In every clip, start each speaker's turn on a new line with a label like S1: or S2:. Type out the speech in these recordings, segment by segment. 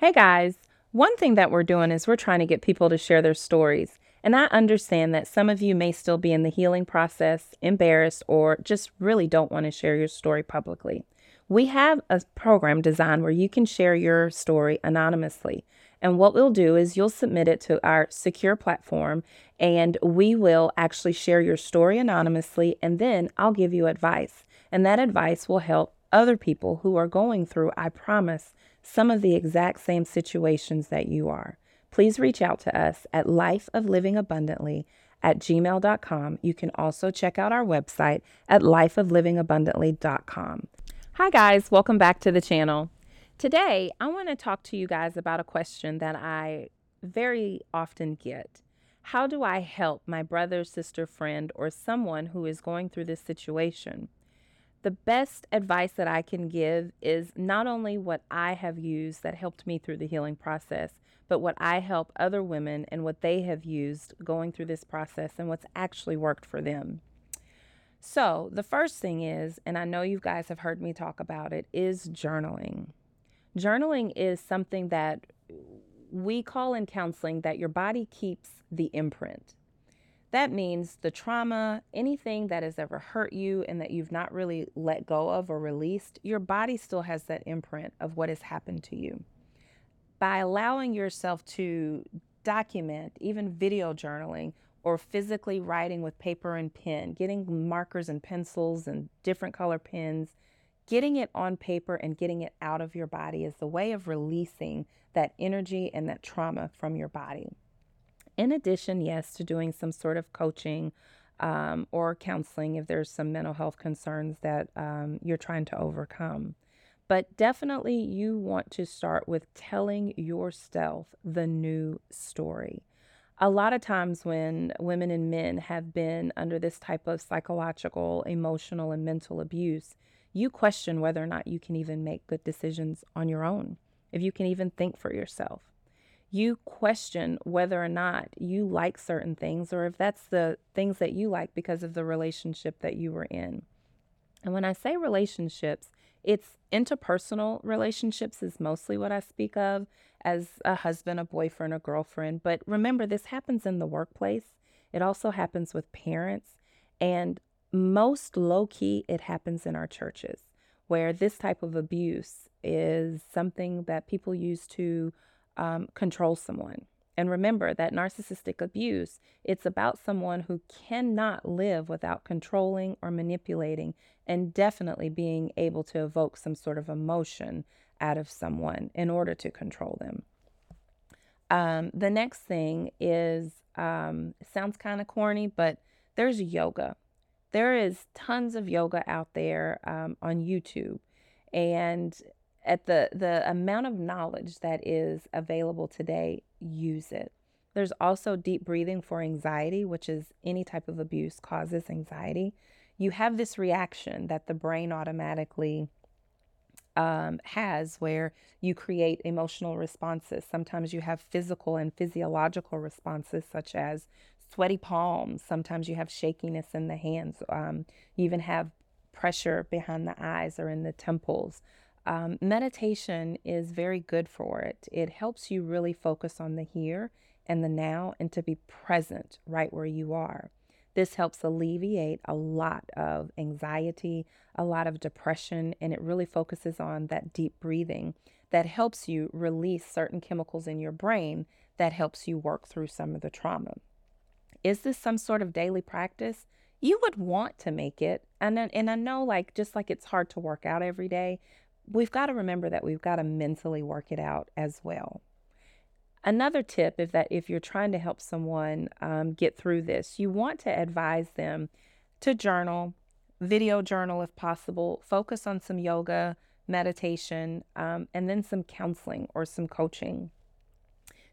S1: Hey guys, one thing that we're doing is we're trying to get people to share their stories. And I understand that some of you may still be in the healing process, embarrassed, or just really don't want to share your story publicly. We have a program designed where you can share your story anonymously. And what we'll do is you'll submit it to our secure platform and we will actually share your story anonymously and then I'll give you advice. And that advice will help other people who are going through, I promise, some of the exact same situations that you are. Please reach out to us at lifeoflivingabundantly at gmail.com. You can also check out our website at lifeoflivingabundantly.com. Hi, guys. Welcome back to the channel. Today, I want to talk to you guys about a question that I very often get. How do I help my brother, sister, friend, or someone who is going through this situation? The best advice that I can give is not only what I have used that helped me through the healing process, but what I help other women and what they have used going through this process and what's actually worked for them. So, the first thing is, and I know you guys have heard me talk about it, is journaling. Journaling is something that we call in counseling that your body keeps the imprint. That means the trauma, anything that has ever hurt you and that you've not really let go of or released, your body still has that imprint of what has happened to you. By allowing yourself to document, even video journaling, or physically writing with paper and pen, getting markers and pencils and different color pens, getting it on paper and getting it out of your body is the way of releasing that energy and that trauma from your body. In addition, yes, to doing some sort of coaching um, or counseling if there's some mental health concerns that um, you're trying to overcome. But definitely, you want to start with telling yourself the new story. A lot of times, when women and men have been under this type of psychological, emotional, and mental abuse, you question whether or not you can even make good decisions on your own, if you can even think for yourself you question whether or not you like certain things or if that's the things that you like because of the relationship that you were in. And when I say relationships, it's interpersonal relationships is mostly what I speak of as a husband, a boyfriend, a girlfriend. But remember, this happens in the workplace. It also happens with parents. And most low key, it happens in our churches where this type of abuse is something that people use to um, control someone. And remember that narcissistic abuse, it's about someone who cannot live without controlling or manipulating and definitely being able to evoke some sort of emotion out of someone in order to control them. Um, the next thing is, um, sounds kind of corny, but there's yoga. There is tons of yoga out there um, on YouTube. And at the the amount of knowledge that is available today use it. There's also deep breathing for anxiety which is any type of abuse causes anxiety. You have this reaction that the brain automatically um, has where you create emotional responses. Sometimes you have physical and physiological responses such as sweaty palms. Sometimes you have shakiness in the hands um, you even have pressure behind the eyes or in the temples um, meditation is very good for it. It helps you really focus on the here and the now and to be present right where you are. This helps alleviate a lot of anxiety, a lot of depression, and it really focuses on that deep breathing that helps you release certain chemicals in your brain that helps you work through some of the trauma. Is this some sort of daily practice? You would want to make it. And, and I know, like, just like it's hard to work out every day, we've got to remember that we've got to mentally work it out as well. Another tip is that if you're trying to help someone um, get through this, you want to advise them to journal, video journal if possible, focus on some yoga, meditation, um, and then some counseling or some coaching.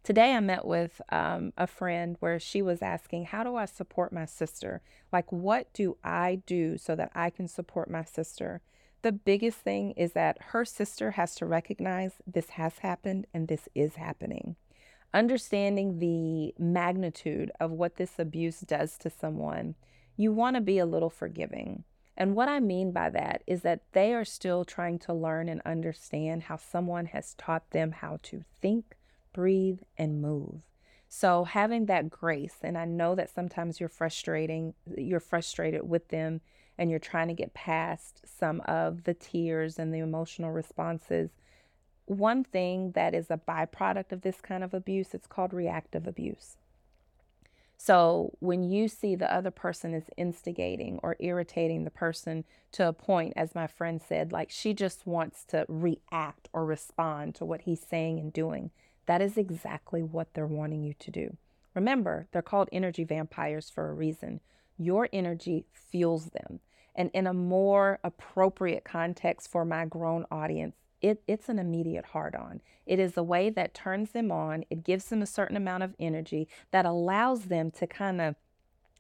S1: Today, I met with um, a friend where she was asking, How do I support my sister? Like, what do I do so that I can support my sister? The biggest thing is that her sister has to recognize this has happened and this is happening. Understanding the magnitude of what this abuse does to someone, you want to be a little forgiving. And what I mean by that is that they are still trying to learn and understand how someone has taught them how to think, breathe, and move. So having that grace, and I know that sometimes you're frustrating, you're frustrated with them and you're trying to get past some of the tears and the emotional responses. One thing that is a byproduct of this kind of abuse, it's called reactive abuse. So when you see the other person is instigating or irritating the person to a point, as my friend said, like she just wants to react or respond to what he's saying and doing, that is exactly what they're wanting you to do. Remember, they're called energy vampires for a reason. Your energy fuels them. And in a more appropriate context for my grown audience, it, it's an immediate hard on. It is a way that turns them on. It gives them a certain amount of energy that allows them to kind of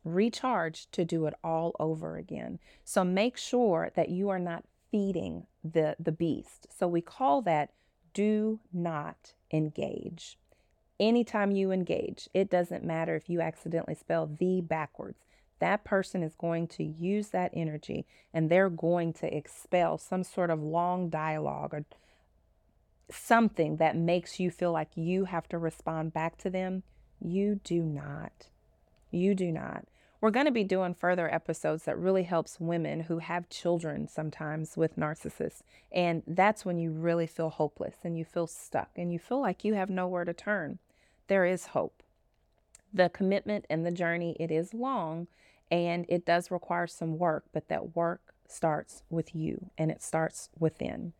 S1: recharge to do it all over again. So make sure that you are not feeding the, the beast. So we call that do not engage. Anytime you engage, it doesn't matter if you accidentally spell the backwards that person is going to use that energy and they're going to expel some sort of long dialogue or something that makes you feel like you have to respond back to them. You do not. You do not. We're going to be doing further episodes that really helps women who have children sometimes with narcissists. And that's when you really feel hopeless and you feel stuck and you feel like you have nowhere to turn. There is hope. The commitment and the journey, it is long and it does require some work, but that work starts with you and it starts within.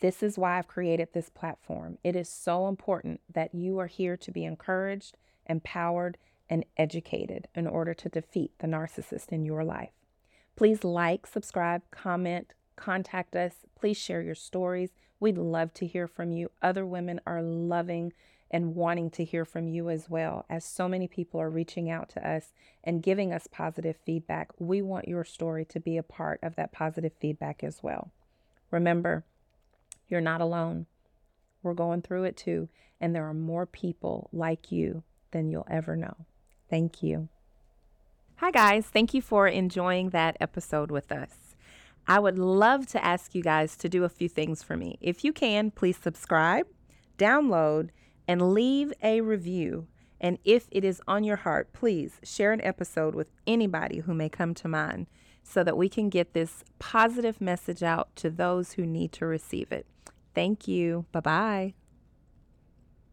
S1: This is why I've created this platform. It is so important that you are here to be encouraged, empowered, and educated in order to defeat the narcissist in your life. Please like, subscribe, comment, contact us. Please share your stories. We'd love to hear from you. Other women are loving and wanting to hear from you as well. As so many people are reaching out to us and giving us positive feedback, we want your story to be a part of that positive feedback as well. Remember, you're not alone. We're going through it too, and there are more people like you than you'll ever know. Thank you. Hi, guys. Thank you for enjoying that episode with us. I would love to ask you guys to do a few things for me. If you can, please subscribe, download, and leave a review. And if it is on your heart, please share an episode with anybody who may come to mind so that we can get this positive message out to those who need to receive it. Thank you. Bye bye.